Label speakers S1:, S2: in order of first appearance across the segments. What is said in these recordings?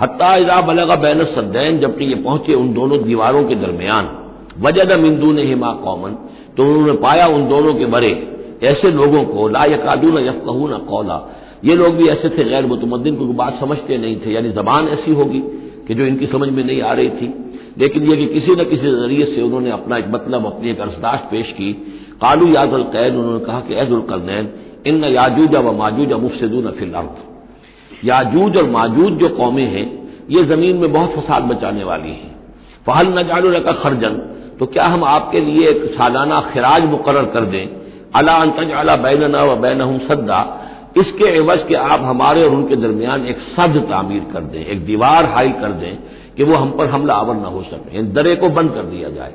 S1: हत्या बलगा बैन सद्दैन, जबकि ये पहुँचे उन दोनों दीवारों के दरमियान। वजद मिंदू ने हिमा कौमन तो उन्होंने पाया उन दोनों के बरे। ऐसे लोगों को, ला यकादू न यफकहू न कौला। ये लोग भी ऐसे थे, गैर मुतमद्दिन, क्योंकि बात समझते नहीं थे। यानी जबान ऐसी होगी कि जो इनकी समझ में नहीं आ रही थी। लेकिन यह कि किसी न किसी ज़रिए से उन्होंने अपना एक मतलब अपनी एक अर्जदाश्त पेश की। कालू याजुल कैद, उन्होंने कहा कि ऐजुल करनैन इन याजूजा व माजूजा मुफसदून फिल अर्थ याजूज और माजूज जो कौमें हैं, ये ज़मीन में बहुत फसाद बचाने वाली हैं। फहल जालू का खर्जन तो क्या हम आपके लिए एक सालाना खराज मुकर कर दें? अला अंतज अला बैनना व बैन सद्दा, इसके एवज के आप हमारे और उनके दरमियान एक सद तामीर कर दें, एक दीवार हाई कर दें कि वो हम पर हमला आवर न हो सके दरे को बंद कर दिया जाए।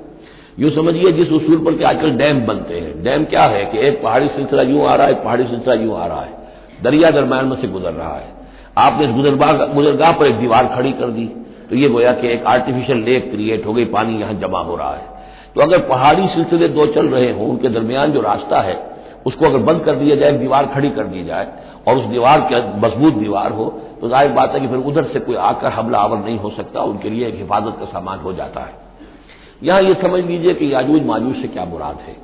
S1: यूँ समझिए जिस उसूल पर कि आजकल डैम बनते हैं। डैम क्या है कि एक पहाड़ी सिलसिला यूँ आ रहा है, एक पहाड़ी सिलसिला यूँ आ रहा है। दरिया दरम्यान में से गुजर रहा है। आपने गुजरगाह गुजरगाह पर एक दीवार खड़ी कर दी तो ये गोया कि एक आर्टिफिशियल लेक क्रिएट हो गई, पानी यहाँ जमा हो रहा है। तो अगर पहाड़ी सिलसिले दो चल रहे हों, उनके दरमियान जो रास्ता है, उसको अगर बंद कर दिया जाए दीवार खड़ी कर दी जाए, और उस दीवार के मज़बूत दीवार हो तो ज़ाहिर बात है कि फिर उधर से कोई आकर हमला आवर नहीं हो सकता, उनके लिए एक हिफाजत का सामान हो जाता है। यहाँ यह समझ लीजिए कि याजूज माजूज से क्या मुराद है।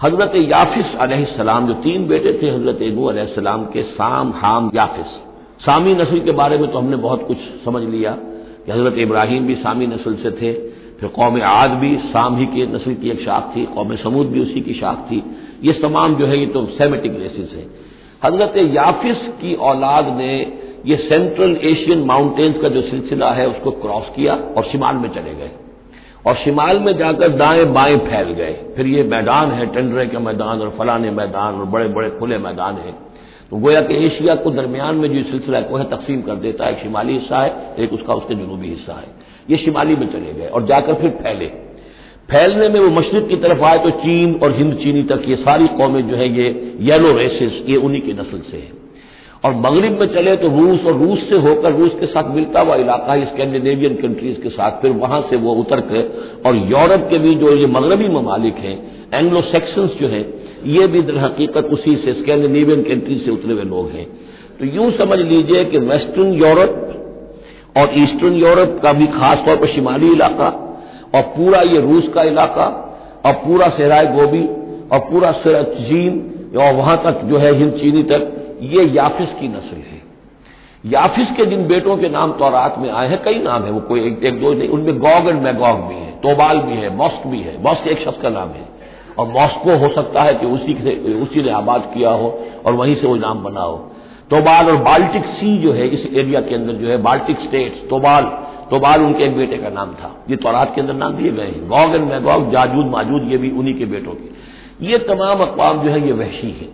S1: हज़रत याफिस अलैहिस्सलाम, जो तीन बेटे थे, हज़रत नू अलैहिस्सलाम के साम, हाम, याफिस। सामी नस्ल के बारे में तो हमने बहुत कुछ समझ लिया कि हज़रत इब्राहिम भी सामी नस्ल से थे, फिर कौम आद भी साम ही की नस्ल की एक शाख थी, कौम समूद भी उसी की शाख थी। ये तमाम जो है ये तो सेमेटिक रेसिस है। हज़रत याफिस की औलाद ने ये सेंट्रल एशियन माउंटेन्स का जो सिलसिला है उसको क्रॉस किया और शिमाल में चले गए। और शिमाल में जाकर दाएँ बाएँ फैल गए। फिर ये मैदान है, टेंडरे के मैदान और फलाने मैदान और बड़े बड़े खुले मैदान हैं। तो गोया कि एशिया को दरमियान में जो सिलसिला है वह तकसीम कर देता है, एक शिमाली हिस्सा है, एक उसका उसके जनूबी हिस्सा है। ये शिमाली में चले गए और जाकर फिर फैले। फैलने में वो मशरक की तरफ़ आए तो चीन और हिंद चीनी तक ये सारी कौमें जो है, ये येलो रेसिस ये उन्हीं की नस्ल से है। और मगरब में चले तो रूस और रूस से होकर रूस के साथ मिलता हुआ इलाका है, स्कैंडिनेवियन कंट्रीज़ के साथ, फिर वहाँ से वो उतर के और यूरोप के भी जो ये मगरबी ममालिक हैं एंग्लो सेक्शंस जो हैं ये भी दर हकीकत उसी से स्कैंडिनेवियन कंट्रीज़ से उतरे हुए लोग हैं। तो यूँ समझ लीजिए कि वेस्टर्न यूरोप और ईस्टर्न यूरोप का भी खासतौर पर शिमाली इलाका और पूरा ये रूस का इलाका और पूरा सहराय गोभी और पूरा चीन और वहाँ तक जो है हिंद चीनी तक ये याफिस की नस्ल है। याफिस के जिन बेटों के नाम तौरात में आए हैं कई नाम है वो कोई एक, एक दो नहीं उनमें गॉग एंड मैगॉग भी है तोबाल भी है मॉस्क भी है मॉस्क एक शख्स का नाम है। और मॉस्को हो सकता है कि उसी से, उसी ने आबाद किया हो और वहीं से वो नाम बना हो। तोबाल और बाल्टिक सी जो है, इस एरिया के अंदर जो है, बाल्टिक स्टेट्स, तोबाल तोबाल उनके एक बेटे का नाम था। ये तौरात के अंदर नाम दिए गए हैं। गॉग एंड मैगॉग, जाजूद, माजूद, ये भी उन्हीं के बेटों के। ये तमाम अकवाम जो है, ये वहशी है।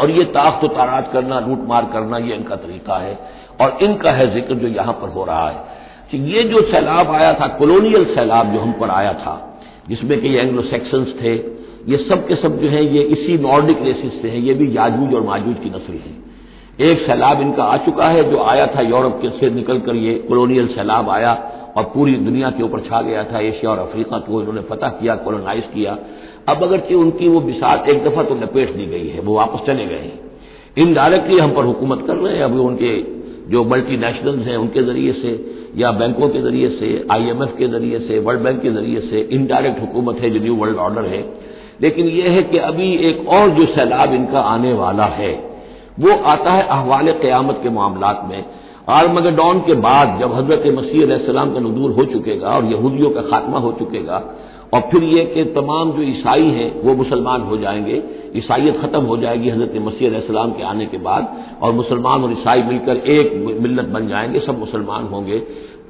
S1: और ये ताख्त ताराज करना, लूट मार करना, ये इनका तरीका है। और इनका है ज़िक्र जो यहाँ पर हो रहा है ये जो सैलाब आया था, कॉलोनियल सैलाब जो हम पर आया था जिसमें कि ये एंग्लो सेक्शंस थे, ये सब के सब जो है, ये इसी नॉर्डिक रेसिस से हैं, ये भी याजूज और माजूज की नस्ल है। एक सैलाब इनका आ चुका है, जो आया था यूरोप के से निकलकर ये कॉलोनियल सैलाब आया और पूरी दुनिया के ऊपर छा गया था, एशिया और अफ्रीका को इन्होंने फतह किया कॉलोनाइज किया। अब अगरचे उनकी वो बिसात एक दफ़ा तो लपेट दी गई है, वो वापस चले गए हैं। इनडायरेक्टली हम पर हुकूमत कर रहे हैं, अभी उनके जो मल्टी नेशनल्स हैं, उनके ज़रिए से या बैंकों के ज़रिए से आईएमएफ के ज़रिए से वर्ल्ड बैंक के ज़रिए से इनडायरेक्ट हुकूमत है, जो न्यू वर्ल्ड ऑर्डर है। लेकिन यह है कि अभी एक और जो सैलाब इनका आने वाला है, वो आता है अहवाल क्यामत के मामला में। आर्मगडॉन के बाद जब हज़रत मसीह सलाम का नजूर हो चुकेगा और यहूदियों का खात्मा हो चुकेगा और फिर ये कि तमाम जो ईसाई हैं, वो मुसलमान हो जाएँगे। ईसाइत खत्म हो जाएगी हज़रत मसीह सलाम के आने के बाद और मुसलमान और ईसाई मिलकर एक मिल्लत बन जाएँगे, सब मुसलमान होंगे।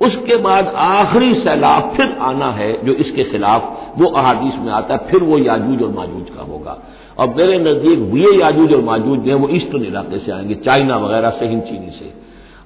S1: उसके बाद आखिरी सैलाब फिर आना है, जो इसके खिलाफ वो अहादीस में आता है, फिर वो याजूज और माजूज का होगा। और मेरे नज़दीक ये याजूज और माजूज जो है, वो ईस्टर्न इलाके से आएँगे, चाइना वगैरह से, हिंद चीनी से।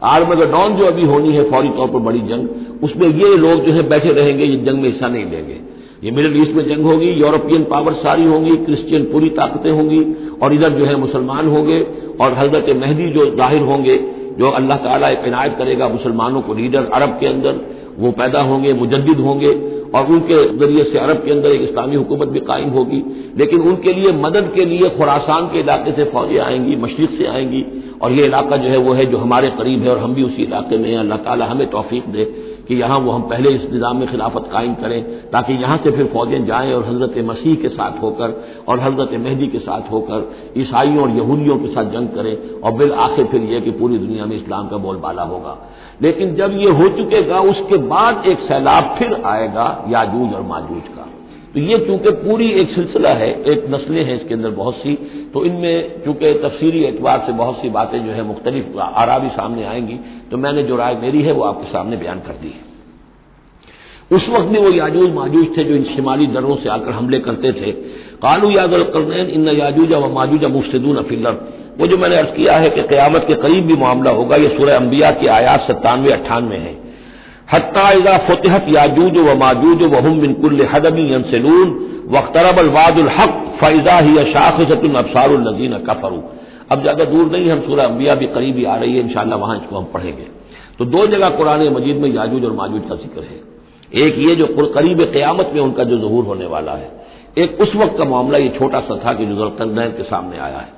S1: आर्मगडॉन जो अभी होनी है, फौरी तौर पर बड़ी जंग, उसमें ये लोग जो है, बैठे रहेंगे, ये जंग में हिस्सा नहीं लेंगे। ये मिडिल ईस्ट में जंग होगी, यूरोपियन पावर सारी होंगी, क्रिश्चियन पूरी ताकतें होंगी, और इधर जो है मुसलमान होंगे, और हज़रत मेहदी जो ज़ाहिर होंगे, जो अल्लाह ताला एक इनायत करेगा मुसलमानों को, लीडर अरब के अंदर, वो पैदा होंगे मुजद होंगे, और उनके ज़रिए से अरब के अंदर एक इस्लामी हुकूमत भी कायम होगी। लेकिन उनके लिए, मदद के लिए खुरासान के इलाके से फौजें आएँगी, मशरक से आएँगी, और ये इलाका जो है, वो है जो हमारे करीब है, और हम भी उसी इलाके में हैं। अल्लाह ताला हमें तोफीक दे। कि यहाँ वो हम पहले इस निज़ाम में खिलाफत कायम करें, ताकि यहाँ से फिर फौजें जाएँ और हज़रत मसीह के साथ होकर और हज़रत मेहदी के साथ होकर ईसाइयों और यहूदियों के साथ जंग करें और बिल आखिर फिर यह कि पूरी दुनिया में इस्लाम का बोलबाला होगा। लेकिन जब ये हो चुकेगा, उसके बाद एक सैलाब फिर आएगा, याजूज और माजूज का। तो ये चूँकि पूरी एक सिलसिला है, एक नस्लें हैं इसके अंदर बहुत सी तो इनमें चूँकि तफसीरी एतबार से बहुत सी बातें जो है मुख्तलिफ़ आरा भी सामने आएँगी तो मैंने जो राय मेरी है वो आपके सामने बयान कर दी है। उस वक्त भी वो याजूज माजूज थे जो इन शिमाली दरों से आकर हमले करते थे। कालू याद करनैन इन याजूज व माजूज मुफ्तून अफिल्लर वो जो मैंने अर्ज़ किया है कि क्यामत के करीब भी मामला होगा, ये सूर्य अंबिया की आयात सत्तानवे अट्ठानवे है। हत्ता फतहत याजूज व माजूज व हम बिनकुल्ल हदबी यनसलून वख्तरब अलवादुलहक फैजा ही शाखतुल अबसारजीन कफरू अब ज़्यादा दूर नहीं हम सूर्य अंबिया भी करीबी आ रही है इंशाला वहाँ इसको हम पढ़ेंगे तो दो जगह कुरान मजीद में याजूज और माजूज का ज़िक्र है एक ये जो करीब क्यामत में उनका जो जहूर होने वाला है एक उस वक्त का मामला ये छोटा सा था कि जो जरतनैन के सामने आया है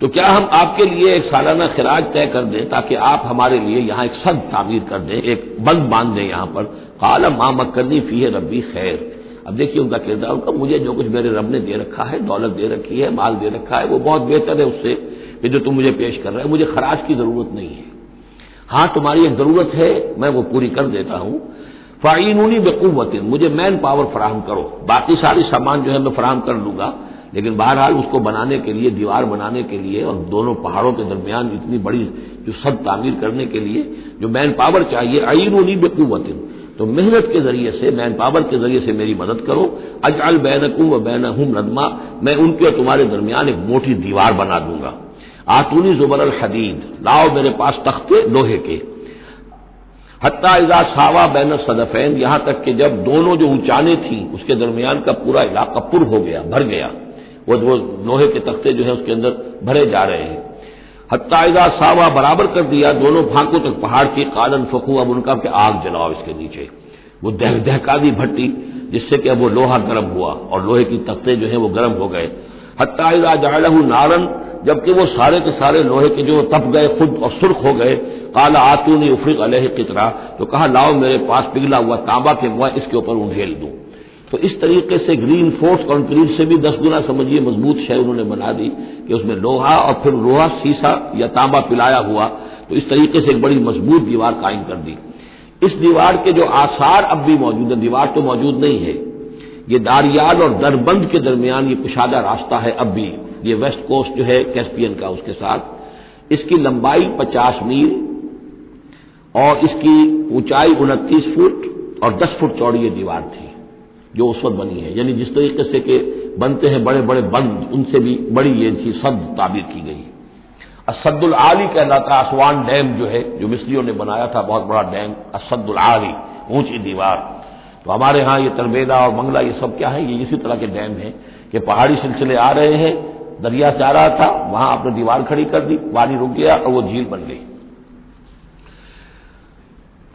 S1: तो क्या हम आपके लिए एक सालाना खराज तय कर दें ताकि आप हमारे लिए यहाँ एक सद तामीर कर दें, एक बंद बाँध दें यहाँ पर? काला माँ मक्कनी फ़ी है रबी खैर। अब देखिए उनका किरदार, उनका मुझे जो कुछ मेरे रब ने दे रखा है, दौलत दे रखी है, माल दे रखा है, वो बहुत बेहतर है उससे कि जो तुम मुझे पेश कर रहे हो। मुझे खराज की ज़रूरत नहीं है। हाँ तुम्हारी एक ज़रूरत है, मैं वो पूरी कर देता हूँ। फ़ाइनूनी बेकुवतिन मुझे मैन पावर फराहम करो। बाकी सारी सामान जो है मैं फराहम कर लूँगा। लेकिन बहरहाल उसको बनाने के लिए, दीवार बनाने के लिए और दोनों पहाड़ों के दरमियान इतनी बड़ी जो सब तामीर करने के लिए जो मैन पावर चाहिए आईनूनी बेकुवतिन तो मेहनत के ज़रिए से मैन पावर के ज़रिए से मेरी मदद करो। अजअल बैनकुम व बैन हूँ रदमा मैं उनके और तुम्हारे दरमियान एक मोटी दीवार बना दूँगा। आतूनी जुबर अल हदीद। लाओ मेरे पास तख्ते लोहे के। हत्ता इजा सावा बैन सदफैन। यहाँ तक कि जब दोनों जो ऊंचाने थी, उसके दरमियान का पूरा इलाका पुर हो गया, भर गया। वो वो लोहे के तख्ते जो है उसके अंदर भरे जा रहे हैं। हत्याजा सावा बराबर कर दिया, दोनों फांकों तक पहाड़ की कालन फकू अब उनका कि आग जलाओ इसके नीचे। वो दह दहका दी भट्टी, जिससे कि अब वो लोहा गर्म हुआ और लोहे की तख्ते जो है वो गर्म हो गए। हत्याजा जालहू नारन, जबकि वो सारे के सारे लोहे के जो तप गए, खुद और सुर्ख हो गए। काला आतूनी उफरिक अलह की तरह तो कहा, लाओ मेरे पास पिघला हुआ तांबा के हुआ, इसके ऊपर उंढेल दूँ। तो इस तरीके से ग्रीन फोर्स कंक्रीट से भी दस गुना समझिए मज़बूत शय उन्होंने बना दी कि उसमें लोहा और फिर लोहा सीसा या तांबा पिलाया हुआ तो इस तरीके से एक बड़ी मज़बूत दीवार कायम कर दी। इस दीवार के जो आसार अब भी मौजूद है, दीवार तो मौजूद नहीं है, ये दारियाल और दरबंद के दरमियान ये कुशादा रास्ता है अब भी, ये वेस्ट कोस्ट जो है, कैस्पियन का उसके साथ। इसकी लंबाई पचास मील और इसकी ऊंचाई उनतीस फुट और दस फुट चौड़ी ये दीवार थी। जो उस वक्त बनी है। यानी जिस तरीके से के बनते हैं बड़े बड़े बंद, उनसे भी बड़ी ये थी सद ताबीर की गई। असदुल आली कहलाता आसवान डैम जो है, जो मिस्रियों ने बनाया था, बहुत बड़ा डैम असदुल आली, ऊँची दीवार। तो हमारे यहाँ ये तरबेदा और मंगला ये सब क्या है? ये इसी तरह के डैम है कि पहाड़ी सिलसिले आ रहे हैं, दरिया से आ रहा था, वहाँ आपने दीवार खड़ी कर दी, पानी रुक गया और वो झील बन गई।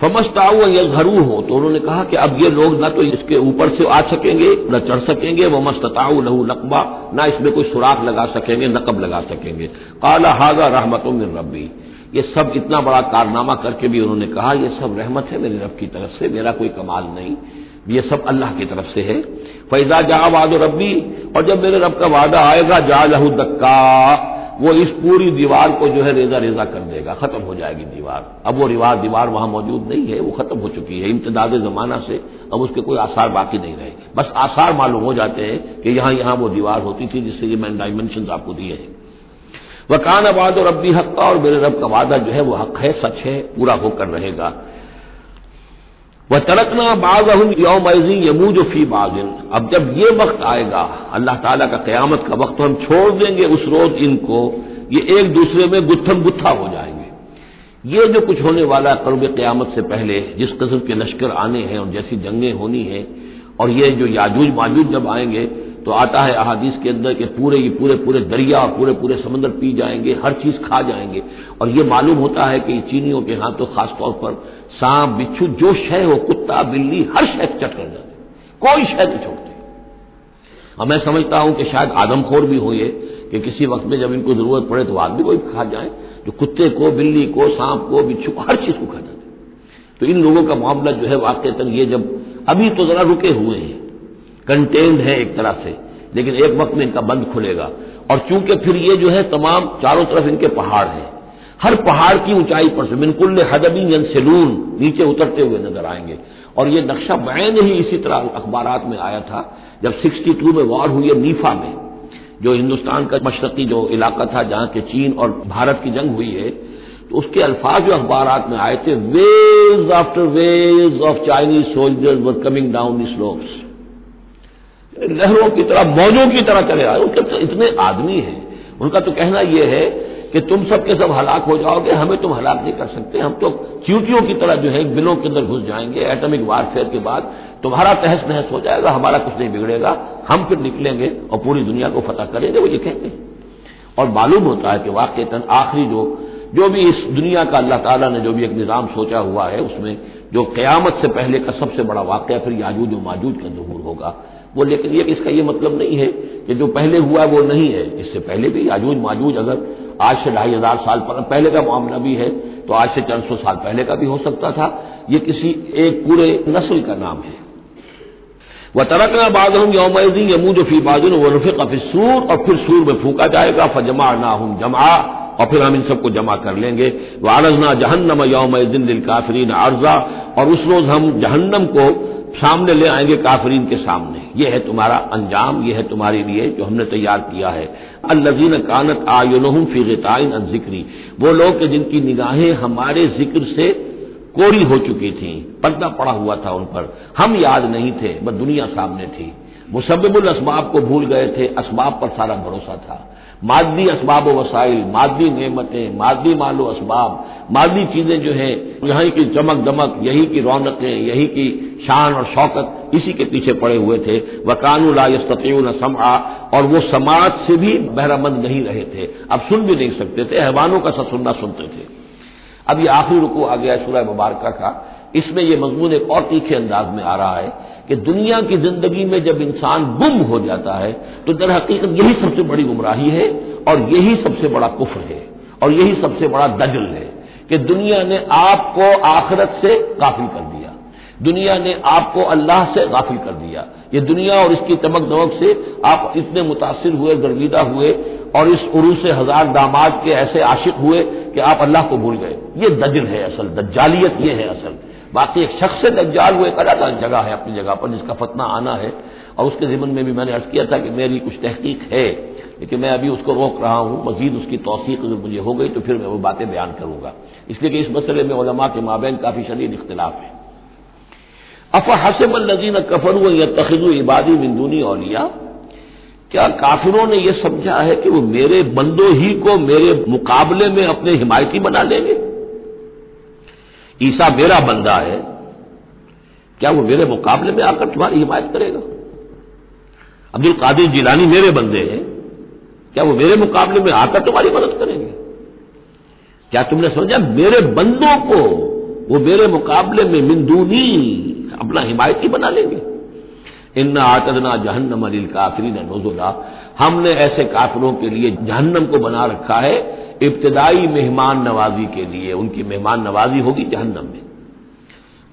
S1: फमस्ताऊ या घरू हो। तो उन्होंने कहा कि अब ये लोग न तो इसके ऊपर से आ सकेंगे, न चढ़ सकेंगे वह मस्तताऊ लहू नकबा न इसमें कोई सुराख लगा सकेंगे नकब लगा सकेंगे। काला हागा रहमतों रबी ये सब इतना बड़ा कारनामा करके भी उन्होंने कहा यह सब रहमत है मेरे रब की तरफ़ से, मेरा कोई कमाल नहीं। ये सब अल्लाह की तरफ़ से है। फैजा जा वाद रबी और जब मेरे रब का वादा आएगा जा लहू दक्का वो इस पूरी दीवार को जो है रेजा रेजा कर देगा, खत्म हो जाएगी दीवार। अब वो रिवार दीवार वहाँ मौजूद नहीं है, वो खत्म हो चुकी है, इम्तदाद जमाना से अब उसके कोई आसार बाकी नहीं रहे। बस आसार मालूम हो जाते हैं कि यहाँ यहाँ वो दीवार होती थी, जिससे ये मैंने डायमेंशन आपको दिए हैं। वह कान आबाद और रबी हक का और मेरे रब का वादा जो है, वो हक है, सच है, पूरा होकर रहेगा। वह तरकना बाज यौमजी यमूज फ़ी बाजिन अब जब ये वक्त आएगा, अल्लाह ताला का क्यामत का वक्त तो हम छोड़ देंगे उस रोज इनको, ये एक दूसरे में गुत्थम गुत्था हो जाएँगे। ये जो कुछ होने वाला कर्ब क्यामत से पहले, जिस किस्म के लश्कर आने हैं और जैसी जंगें होनी हैं, और ये जो याजूज माजूज जब आएँगे तो आता है अहादीस के अंदर कि पूरे ये पूरे पूरे दरिया और पूरे पूरे समंदर पी जाएँगे, हर चीज़ खा जाएँगे। और ये मालूम होता है कि चीनियों के हाथ तो खासतौर पर सांप, बिच्छू, जो शय हो, कुत्ता, बिल्ली, हर शय चट कर जाते कोई शय नहीं छोड़ते। अब मैं समझता हूँ कि शायद आदमखोर भी हो ये कि किसी वक्त में जब इनको ज़रूरत पड़े तो आदमी को भी खा जाए, जो कुत्ते को, बिल्ली को, सांप को, बिच्छू को, हर चीज़ को खा जाते तो इन लोगों का मामला जो है वाकई ये जब अभी तो जरा रुके हुए हैं कंटेन्ड है एक तरह से, लेकिन एक वक्त में इनका बंद खुलेगा। और चूँकि फिर ये जो है तमाम चारों तरफ़ इनके पहाड़ हैं, हर पहाड़ की ऊंचाई पर से बिल्कुल हदबी सलून नीचे उतरते हुए नज़र आएँगे। और ये नक्शा बैन ही इसी तरह अखबार में आया था, जब 62 में वॉर हुई है नीफा में, जो हिंदुस्तान का मशरकी जो इलाका था जहाँ के चीन और भारत की जंग हुई है तो उसके अल्फाज जो अखबार में आए थे waves after waves of Chinese soldiers were coming down slopes लहरों की तरह, मौजों की तरह चले आए। उनके तो इतने आदमी हैं। उनका तो कहना यह है कि तुम सबके सब हलाक हो जाओगे, हमें तुम हलाक नहीं कर सकते। हम तो चींटियों की तरह जो है बिलों के अंदर घुस जाएँगे। एटॉमिक वारफेयर के बाद तुम्हारा तहस नहस हो जाएगा, हमारा कुछ नहीं बिगड़ेगा। हम फिर निकलेंगे और पूरी दुनिया को फतह करेंगे, वो ये कहेंगे और मालूम होता है कि वाकई आखिरी जो जो भी इस दुनिया का अल्लाह ताला ने जो भी एक निज़ाम सोचा हुआ है, उसमें जो क्यामत से पहले का सबसे बड़ा वाक्य फिर याजूज माजूज का जहूर होगा। वो लेकिन ये इसका ये मतलब नहीं है कि जो पहले हुआ वो नहीं है। इससे पहले भी आजूज माजूज अगर आज से ढाई हज़ार साल पहले का मामला भी है तो आज से चार सौ साल पहले का भी हो सकता था। ये किसी एक पूरे नस्ल का नाम है। वह तरकना बाद हम यौमदी यमूज फ़ी बाजुन व रफिक सूर और फिर सूर में फूका जाएगा फजमा ना हम जमा और फिर हम इन सबको जमा कर लेंगे। वारजना जहन्नम यौम दिन दिल काफरीन अर्जा, और उस रोज हम जहन्नम को सामने ले आएँगे काफरीन के सामने। यह है तुम्हारा अंजाम यह है तुम्हारे लिए जो हमने तैयार किया है। अल्लजीन कानत आयुनहुम फिगताइन जिक्री। वो लोग जिनकी निगाहें हमारे ज़िक्र से कोरी हो चुकी थी पर्दा पड़ा हुआ था उन पर। हम याद नहीं थे, बस दुनिया सामने थी। मुसबिल असबाब को भूल गए थे, असबाब पर सारा भरोसा था। मादी इसबाब वसाइल, मादी नेमतें, मादी मालो इसबाब मादी चीज़ें जो हैं, यहीं की चमक दमक, यही की रौनकें, यही की शान और शौकत, इसी के पीछे पड़े हुए थे। वकानु लास्तून समा और वो समाज से भी बहरामंद नहीं रहे थे। अब सुन भी नहीं सकते थे हैवानों का सा सुनना सुनते थे। अब ये आखिरी रुकू आ गया सूर्य मुबारक का। इसमें यह मजमून एक और तीखे अंदाज में आ रहा है कि दुनिया की ज़िंदगी में जब इंसान गुम हो जाता है तो दर हकीकत यही सबसे बड़ी गुमराही है और यही सबसे बड़ा कुफ्र है और यही सबसे बड़ा दजल है कि दुनिया ने आपको आखरत से काफिल कर दिया। दुनिया ने आपको अल्लाह से गाफिल कर दिया। ये दुनिया और इसकी चमक दमक से आप इतने मुतासर हुए गर्विदा हुए और इस उरू से हज़ार दामाद के ऐसे आशिक हुए कि आप अल्लाह को भूल गए। ये दजल है असल, दज्जालियत ये है असल। बाकी एक शख्स दज्जाल हुए एक अलग जगह है अपनी जगह पर, जिसका फतना आना है। और उसके जिमन में भी मैंने अर्ज़ किया था कि मेरी कुछ तहकीक है, लेकिन मैं अभी उसको रोक रहा हूँ, मजीद उसकी तोसीक अगर मुझे हो गई तो फिर मैं वो बातें बयान करूँगा। इसलिए कि इस मसले में उलमा के माबेन काफ़ी शदीद इख्तलाफ है। अफ हसब नजीन कफर या तखिजु इबादी मिंदूनी औलिया। क्या काफिरों ने यह समझा है कि वो मेरे बंदों ही को मेरे मुकाबले में अपने हिमायती बना लेंगे? ईसा मेरा बंदा है, क्या वो मेरे मुकाबले में आकर तुम्हारी हिमायत करेगा? अब्दुल कादिर जिलानी मेरे बंदे हैं, क्या वो मेरे मुकाबले में आकर तुम्हारी मदद करेंगे? क्या तुमने समझा? मेरे बंदों को वो मेरे मुकाबले में मिंदूनी अपना हिमायती बना लेंगे। इन आतदना जहन्नम अलिल काफरीन नोजुला। हमने ऐसे काफिरों के लिए जहन्नम को बना रखा है, इब्तदाई मेहमान नवाजी के लिए। उनकी मेहमान नवाजी होगी जहन्नम में।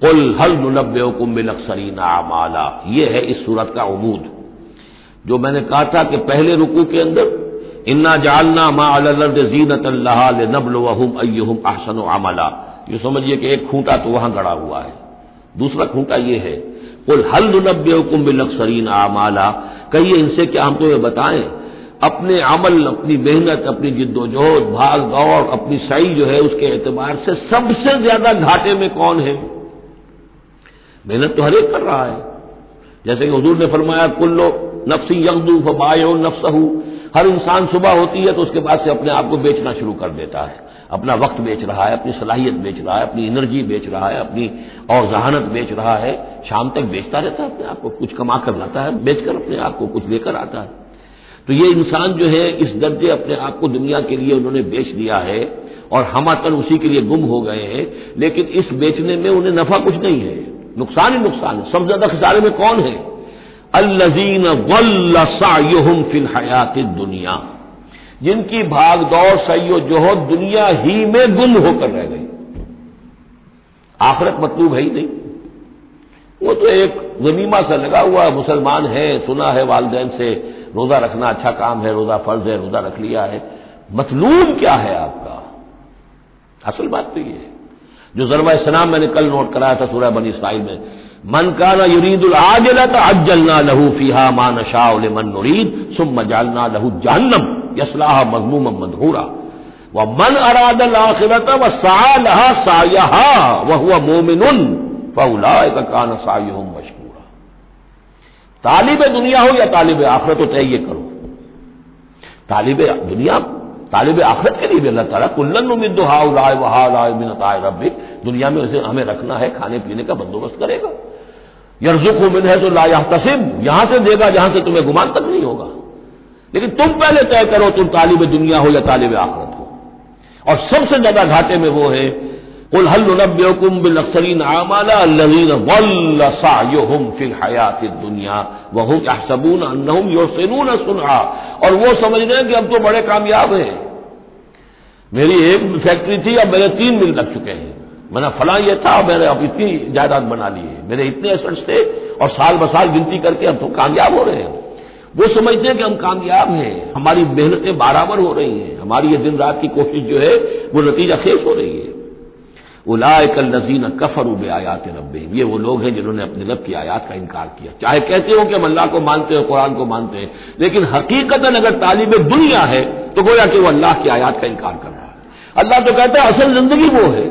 S1: कुल हल नुनबेकुम बिलक्सरीना आमाला। ये है इस सूरत का उमूद। जो मैंने कहा था कि पहले रुकू के अंदर, इन्ना जालना मा अलर्द जीनत नबलहम अयुम अहसन अमला ये समझिए कि एक खूंटा तो वहाँ गड़ा हुआ है। दूसरा खूंटा ये है कुल हल नब्बेकुम बिलक्सरीन आमाला। कहिए इनसे क्या हम तुम्हें बताएँ? अपने अमल, अपनी मेहनत, अपनी जिद्दोजहद, भाग दौड़, अपनी सही जो है उसके एतबार से सबसे ज़्यादा घाटे में कौन है? मेहनत तो हरेक कर रहा है। जैसे कि हजूर ने फरमाया, कुल्लो नफ्सी यकदू फबायो नफसहू। हर इंसान सुबह होती है तो उसके बाद से अपने आप को बेचना शुरू कर देता है। अपना वक्त बेच रहा है, अपनी सलाहियत बेच रहा है, अपनी एनर्जी बेच रहा है, अपनी और जहानत बेच रहा है। शाम तक बेचता रहता है अपने आप को, कुछ कमा कर लाता है, बेचकर अपने आप को कुछ लेकर आता है। तो ये इंसान जो है, इस दर्जे अपने आप को दुनिया के लिए उन्होंने बेच दिया है और हम तन उसी के लिए गुम हो गए हैं, लेकिन इस बेचने में उन्हें नफा कुछ नहीं है। नुकसान ही नुकसान है। सबसे ज़्यादा खसारे में कौन है? अल्लजीन वल्लसायुहुम फिल हयात दुनिया। जिनकी भाग दौड़, सही जो दुनिया ही में गुम होकर रह गई। आखरत मतलूब है ही नहीं। वो तो एक जमीमा सा लगा हुआ है, मुसलमान है, सुना है वालदेन से, रोजा रखना अच्छा काम है, रोजा फ़र्ज़ है, रोजा रख लिया है। मतलूब क्या है आपका? असल बात तो ये है। जो जरबा सनाम मैंने कल नोट कराया था सूर्य बनी इसमाइल में, मन का ना युरीदुल आजलत अज्जलना लहू फिहा मा नशा मन नुरीद सुम मजालना लहू जहन्नम, यसलाह मजमूम मधूरा व मन अरादल आखिरत व सालहा सायहा वह मोमिन फौला कान साय मशकूरा। तालिब दुनिया हो या तालिब आखिरत तो तय करो। तालिब दुनिया तालिब आखिरत के लिए भी अल्लाह ताला कुल्लन उम्मीद हाउलाय वहाय रबिक दुनिया में उसे हमें रखना है खाने पीने का बंदोबस्त करेगा। यरजुक उमिन है तो लाया तसिब यहाँ से देगा जहाँ से तुम्हें गुमान तक नहीं होगा। लेकिन तुम पहले तय करो तुम तालिब दुनिया हो या तालिब आखरत हो। और सबसे ज़्यादा घाटे में वो है कुल हल नब्यकुम आमाला लजीन वल्लसायुहुम फिल हयात दुनिया वहुम यहसबून अन्नहुम युहसिनून सुनहा और वो समझ रहे हैं कि अब तो बड़े कामयाब हैं मेरी एक फैक्ट्री थी अब मेरे तीन मिल लग चुके हैं मैंने फला ये था मैंने अब इतनी जायदाद बना ली है मेरे इतने एसेट्स थे और साल ब साल गिनती करके अब तो कामयाब हो रहे हैं वो समझते हैं कि हम कामयाब हैं हमारी मेहनतें बराबर हो रही हैं हमारी ये दिन रात की कोशिश जो है वो नतीजा खेस हो रही है उलाय कल नजीन कफर उब आयात रब्बे ये वो लोग हैं जिन्होंने अपने रब की आयात का इनकार किया। चाहे कहते हो कि हम अल्लाह को मानते हो, कुरान को मानते हैं, लेकिन हकीकतन अगर तालिब दुनिया है तो गोया कि वो अल्लाह की आयात का इनकार कर रहा है। अल्लाह तो कहता है, असल ज़िंदगी वो है।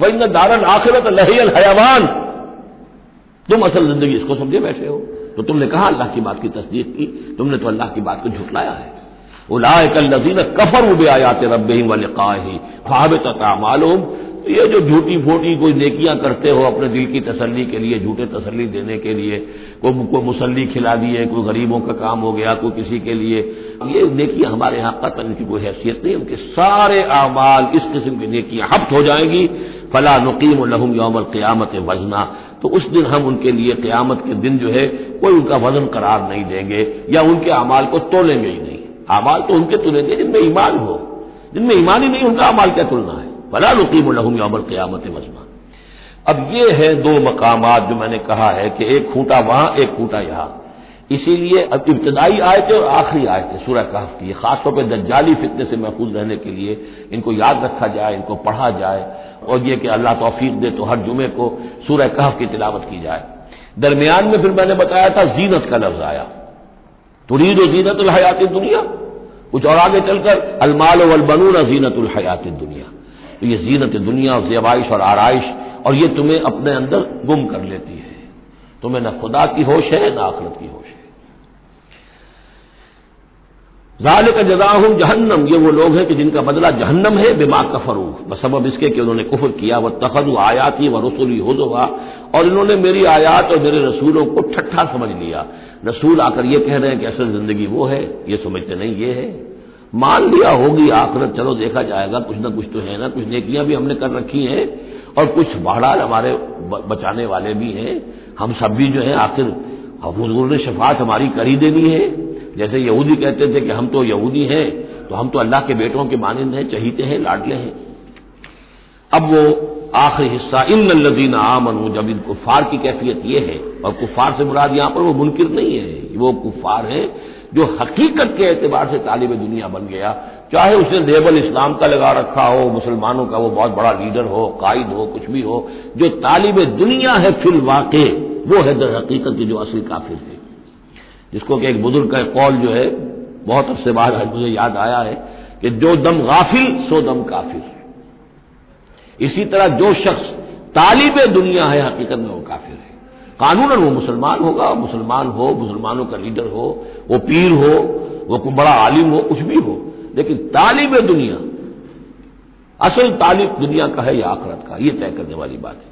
S1: वही दारन आखिरत लहियल हयावान। तुम असल ज़िंदगी इसको समझे बैठे हो। तो तुमने कहा अल्लाह की बात की तस्दीक की, तुमने तो अल्लाह की बात को झुटलाया है। उलाय कल नजीन कफर उबे आयात रब वाले ही ख्वाब तथा मालूम ये जो झूठी फोटी कोई नेकियाँ करते हो अपने दिल की तसल्ली के लिए, झूठे तसल्ली देने के लिए, कोई को मुसल्ली खिला दिए, कोई गरीबों का काम हो गया, कोई किसी के लिए, ये नेकियाँ हमारे यहाँ कतन इनकी कोई हैसियत नहीं, उनके सारे अमाल इस किस्म की नेकियाँ हफ्त हो जाएँगी। फला नकीम लहम यौमल क्यामत वजना। तो उस दिन हम उनके लिए क्यामत के दिन जो है, कोई उनका वज़न करार नहीं देंगे, या उनके अमाल को तोलेंगे ही नहीं। अमाल तो उनके तुलेंगे, जिनमें ईमान हो। जिनमें ईमान ही नहीं, उनका अमाल क्या तुलना है? फला नकीम यौमल क्यामत वजना अब ये है दो मकाम जो मैंने कहा है कि एक खूंटा वहाँ, एक खूंटा यहाँ। इसीलिए अब इब्तदाई आयतें और आखिरी आयतें सूर्य कहफ की। खासतौर पर दज्जाली फितने से महफूज रहने के लिए इनको याद रखा जाए, इनको पढ़ा जाए और ये कि अल्लाह तोफीक दे तो हर जुमे को सूर्य कहफ की तिलावत की जाए। दरमियान में फिर मैंने बताया था जीनत का लफ्ज आया। तुरीद जीनत हयात दुनिया। कुछ और आगे चलकर, अलमाल वलबनून जीनत हयात दुनिया। तो ये जीनत दुनिया जेबाइश और आरइश, और ये तुम्हें अपने अंदर गुम कर लेती है। तुम्हें न खुदा की होश है, न आखरत की होश है। जाल का जजाहम जहन्नम, ये वो लोग हैं कि जिनका बदला जहन्नम है, बिमा कफरू। बसबब इसके कि उन्होंने कुफर किया वह तखद आयाती व रसूली हुआ और इन्होंने मेरी आयात और मेरे रसूलों को ठट्ठा समझ लिया। रसूल आकर ये कह रहे हैं कि असल ज़िंदगी वो है, ये समझते नहीं, ये है। मान लिया होगी आखिरत चलो देखा जाएगा, कुछ ना कुछ तो है ना, कुछ नेकियाँ भी हमने कर रखी हैं, और कुछ बहरहाल हमारे बचाने वाले भी हैं। हम सब भी जो है, आखिर हजूर ने शफात हमारी करी देनी है। जैसे यहूदी कहते थे कि हम तो यहूदी हैं तो हम तो अल्लाह के बेटों के मानंद हैं, चहीते हैं, लाडले हैं। अब वो आखिरी हिस्सा इन लदीन आमन, जब इन कुफार की कैफियत ये है, और कुफार से मुराद यहाँ पर वो मुनकिर नहीं है, वो कुफार है जो हकीकत के एतबार से तालिब दुनिया बन गया, चाहे उसने लेबल इस्लाम का लगा रखा हो, मुसलमानों का वो बहुत बड़ा लीडर हो, कायद हो, कुछ भी हो, जो तालिब दुनिया है फिल वाक़, वो है दर हकीकत की जो असली काफिर है जिसको कि एक बुज़ुर्ग का कौल जो है, बहुत अरसे बाद मुझे याद आया है कि जो दम गाफिल, सो दम काफिर। इसी तरह जो शख्स तालिब दुनिया है, हकीकत में वो काफिर है। कानून वो मुसलमान होगा, मुसलमान हो, मुसलमानों का लीडर हो, वो पीर हो, वो कोई बड़ा आलिम हो, कुछ भी हो, लेकिन तालिब दुनिया। असल तालिब दुनिया का है या आखरत का यह तय करने वाली बात है।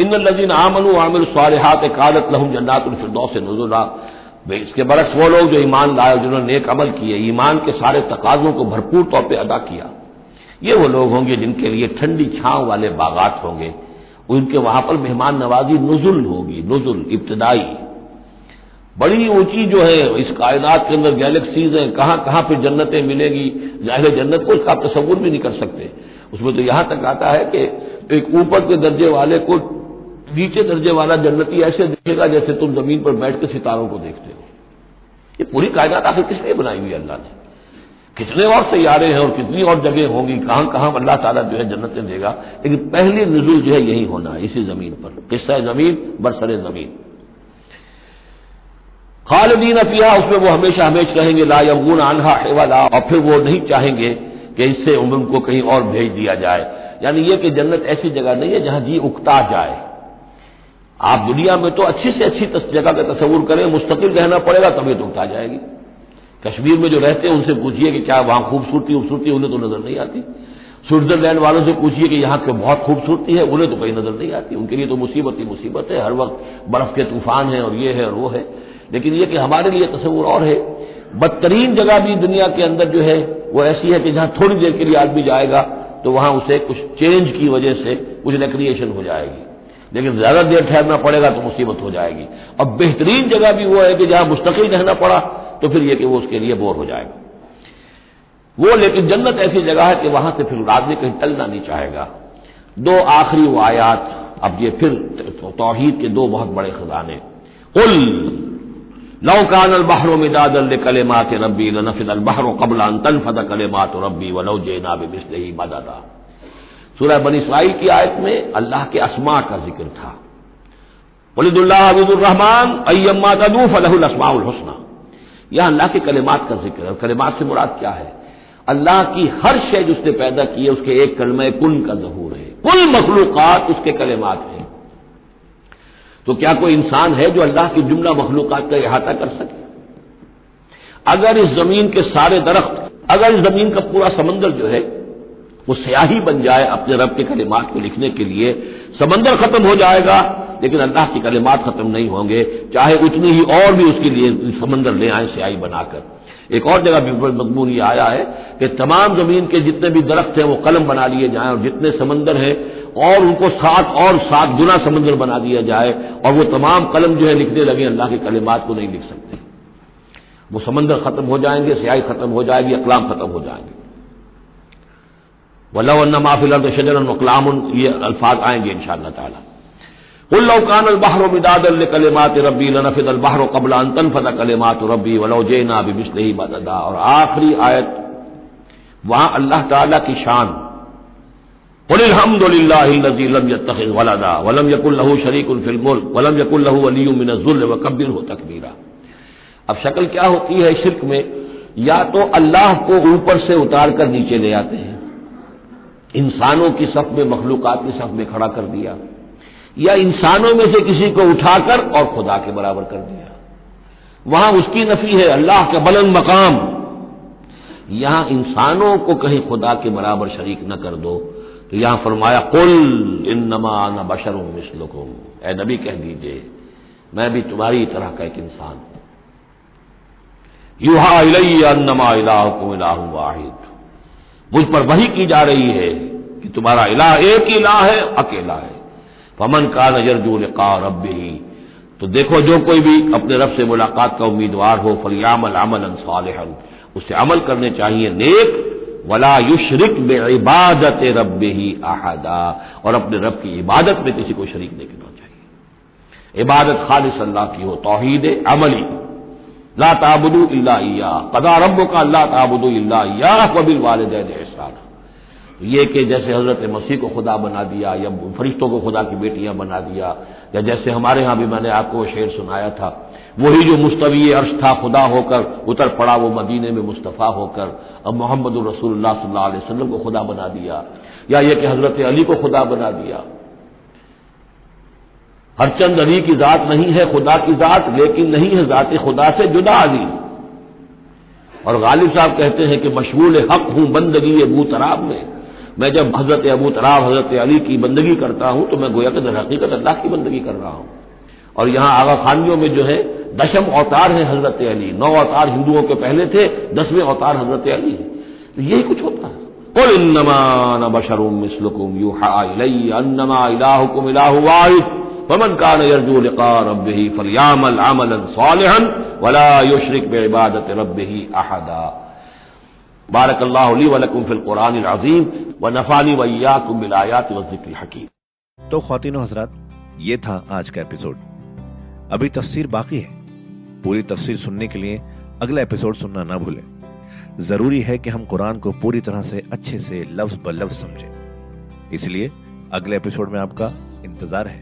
S1: इन लजीन आमन आमिर स्वारहात कादत लहम जन्नातुलफिरदौ से नजुरा इसके बरस वो लोग जो ईमान लाए, जिन्होंने नेक अमल किए, ईमान के सारे तकाजों को भरपूर तौर पर अदा किया। ये वो लोग होंगे जिनके लिए ठंडी छांव वाले बागात होंगे। उनके वहाँ पर मेहमान नवाजी नजुल होगी, नजुल, इब्तदाई। बड़ी ऊँची जो है, इस कायनात के अंदर गैलेक्सीज हैं, कहाँ कहाँ फिर जन्नतें मिलेगी? ज़ाहिर जन्नत को इसका तस्वुर भी नहीं कर सकते। उसमें तो यहाँ तक आता है कि एक ऊपर के दर्जे वाले को नीचे दर्जे वाला जन्नती ऐसे दिखेगा जैसे तुम ज़मीन पर बैठ के सितारों को देखते हो। ये पूरी कायनात आखिर किसने बनाई हुई अल्लाह ने? कितने और सैारे हैं और कितनी और जगह होंगी, कहाँ कहाँ अल्लाह ताला जो है जन्नतें देगा। लेकिन पहली नजुल जो है यही होना है, इसी ज़मीन पर। किस्सा ज़मीन, बरसर ज़मीन। खालदीन अफिया, उसमें वो हमेशा हमेश कहेंगे ला यमगुन आन्हा हेवाला, और फिर वो नहीं चाहेंगे कि इससे उनको कहीं और भेज दिया जाए। यानी यह कि जन्नत ऐसी जगह नहीं है जहाँ जी उकता जाए। आप दुनिया में तो अच्छी से अच्छी जगह का तस्वूर करें, मुस्तकिल रहना पड़ेगा तभी तो उठा जाएगी। कश्मीर में जो रहते हैं, उनसे पूछिए कि क्या वहाँ खूबसूरती खूबसूरती उन्हें तो नज़र नहीं आती। स्विट्जरलैंड वालों से पूछिए कि यहाँ की बहुत खूबसूरती है? उन्हें तो कहीं नज़र नहीं आती। उनके लिए तो मुसीबत ही मुसीबत है। हर वक्त बर्फ़ के तूफ़ान है और ये है और वो है। लेकिन यह कि हमारे लिए तस्वूर और है। बदतरीन जगह भी दुनिया के अंदर जो है, वो ऐसी है कि जहाँ थोड़ी देर के लिए आदमी जाएगा तो वहाँ उसे कुछ चेंज की वजह से कुछ रिक्रिएशन हो जाएगी। लेकिन ज़्यादा देर ठहरना पड़ेगा तो मुसीबत हो जाएगी। और बेहतरीन जगह भी वो है कि जहाँ मुस्तकिल रहना पड़ा। तो फिर यह कि वो उसके लिए बोर हो जाएगा। वो लेकिन जन्नत ऐसी जगह है कि वहाँ से फिर आदमी कहीं टलना नहीं चाहेगा। दो आखिरी वो आयात, अब ये फिर तोहीद के दो बहुत बड़े खजाने। कुल लौकान अलबहर मिदाद कले मात रबी नफिद अलबहर कबला तन फद कले मात रबी वलो जेना बिस्ल ही मदादा सूरह बन इसराइल की आयत में अल्लाह के असमा का ज़िक्र था। वलीदुल्लाह हबीदुररहमान अय्यम्मा तदू फलहुल असमाउल हुसना। यह अल्लाह के कलेमात का ज़िक्र है। कलेमात से मुराद क्या है? अल्लाह की हर शय उसने पैदा की है, उसके एक कलम कुल का जहूर है। कुल मखलूकत उसके कलेमात हैं। तो क्या कोई इंसान है जो अल्लाह की जुमला मखलूकत का अहाता कर सके? अगर इस ज़मीन के सारे दरख्त, अगर इस ज़मीन का पूरा समंदर जो है वो स्याही बन जाए अपने रब के कलिमात को लिखने के लिए, समंदर खत्म हो जाएगा, लेकिन अल्लाह के कलिमात खत्म नहीं होंगे, चाहे उतनी ही और भी उसके लिए समंदर ले आए स्याही बनाकर। एक और जगह भी मजमून ये आया है कि तमाम ज़मीन के जितने भी दरख्त हैं, वो कलम बना लिए जाए, और जितने समंदर हैं, और उनको सात और सात गुना समंदर बना दिया जाए, और वो तमाम कलम जो है लिखने लगे, अल्लाह के कलिमात को नहीं लिख सकते। वो समंदर खत्म हो जाएँगे, स्याही खत्म हो जाएगी, अकलाम खत्म हो जाएँगे। वल्ला माफिल शजरन वकलाम ये अल्फाज आएँगे इन ताला। उल्लौकान अलबहर मिदाद कलेमात रबी लनफिद अलबहर कबला अनतन फद कलेमात रबी वलो जेना भी बिस्लही बददा। और आखिरी आयत, वहाँ अल्लाह ताला की शान। वलम फिल मुल्क, वलम यकुल्लहू अलियु मिन जुल्ल व कब्बिर हो तकबीरा। अब शक्ल क्या होती है शिरक में? या तो अल्लाह को ऊपर से उतार कर नीचे ले आते हैं। इंसानों की सफ में, मखलूकत की सफ में खड़ा कर दिया। या इंसानों में से किसी को उठाकर और खुदा के बराबर कर दिया। वहाँ उसकी नफी है, अल्लाह के बुलंद मकाम। यहाँ इंसानों को कहीं खुदा के बराबर शरीक न कर दो। तो यहाँ फरमाया, कुल इन नमा न बशर मिसलुकुम। ए नबी, कह दीजिए, मैं भी तुम्हारी तरह का एक इंसान हूँ। युहा इलैया नमा इलाहुकुम इलाहु वाहिद। मुझ पर वही की जा रही है कि तुम्हारा इलाह एक ही इलाह है, अकेला है। फमन का नज़र जो लिका रब ही तो देखो, जो कोई भी अपने रब से मुलाकात का उम्मीदवार हो, फलियामल अमल सालहन उससे अमल करने चाहिए नेक, वला युशरिक में इबादत रब ही आहदा और अपने रब की इबादत में किसी को शरीक नहीं करना चाहिए। इबादत खालिश अल्लाह की हो, तोहीद अमली। ला ताबुदू इल्ला कदा रब का अल्लाह ताबुदू इल्ला वबिल वालदैन एहसान। ये कि जैसे हज़रत मसीह को खुदा बना दिया, या फरिश्तों को खुदा की बेटियाँ बना दिया, या जैसे हमारे यहाँ भी मैंने आपको वो शेर सुनाया था, वही जो मुस्तवी अर्श था, खुदा होकर उतर पड़ा वो मदीने में मुस्तफ़ा होकर, अब मोहम्मद रसूलुल्लाह सल्लल्लाहु अलैहि को खुदा बना दिया, या ये कि हज़रत अली को खुदा बना दिया। हरचंद अली की जात नहीं है, खुदा की जात, लेकिन नहीं है जात खुदा से जुदा अली। और गालिब साहब कहते हैं कि मशगूल हक हूँ बंदगी अबू तराब में। मैं जब हज़रत अबू तराब, हज़रत अली की बंदगी करता हूँ तो मैं गोया के दर हकीकत अल्लाह की बंदगी कर रहा हूँ। और यहाँ आगा खानियों में जो है, दशम अवतार है हज़रत अली। नौ अवतार हिंदुओं के पहले थे, दसवें अवतार हज़रत अली है। तो यही कुछ होता है। कुल इन्नमा बशरुम मिसलुकुम, यूहा अन्नमा इलाहुकुम, इलाहु वाहिद। फमन का नजू लिका रब ही फलियामल अमल सालहन वला युशरिक बेबादत रब ही अहदा बारक अल्लाह वलकुम फिल कुरान अजीम व नफानी वैयाकुम बिलायात व हकीम
S2: तो खातिन हजरात ये था आज का एपिसोड अभी तफसीर बाकी है पूरी तफसीर सुनने के लिए अगला एपिसोड सुनना ना भूलें ज़रूरी है कि हम कुरान को पूरी तरह से अच्छे से लफ्ज ब लफ्ज समझें इसलिए अगले एपिसोड में आपका इंतज़ार है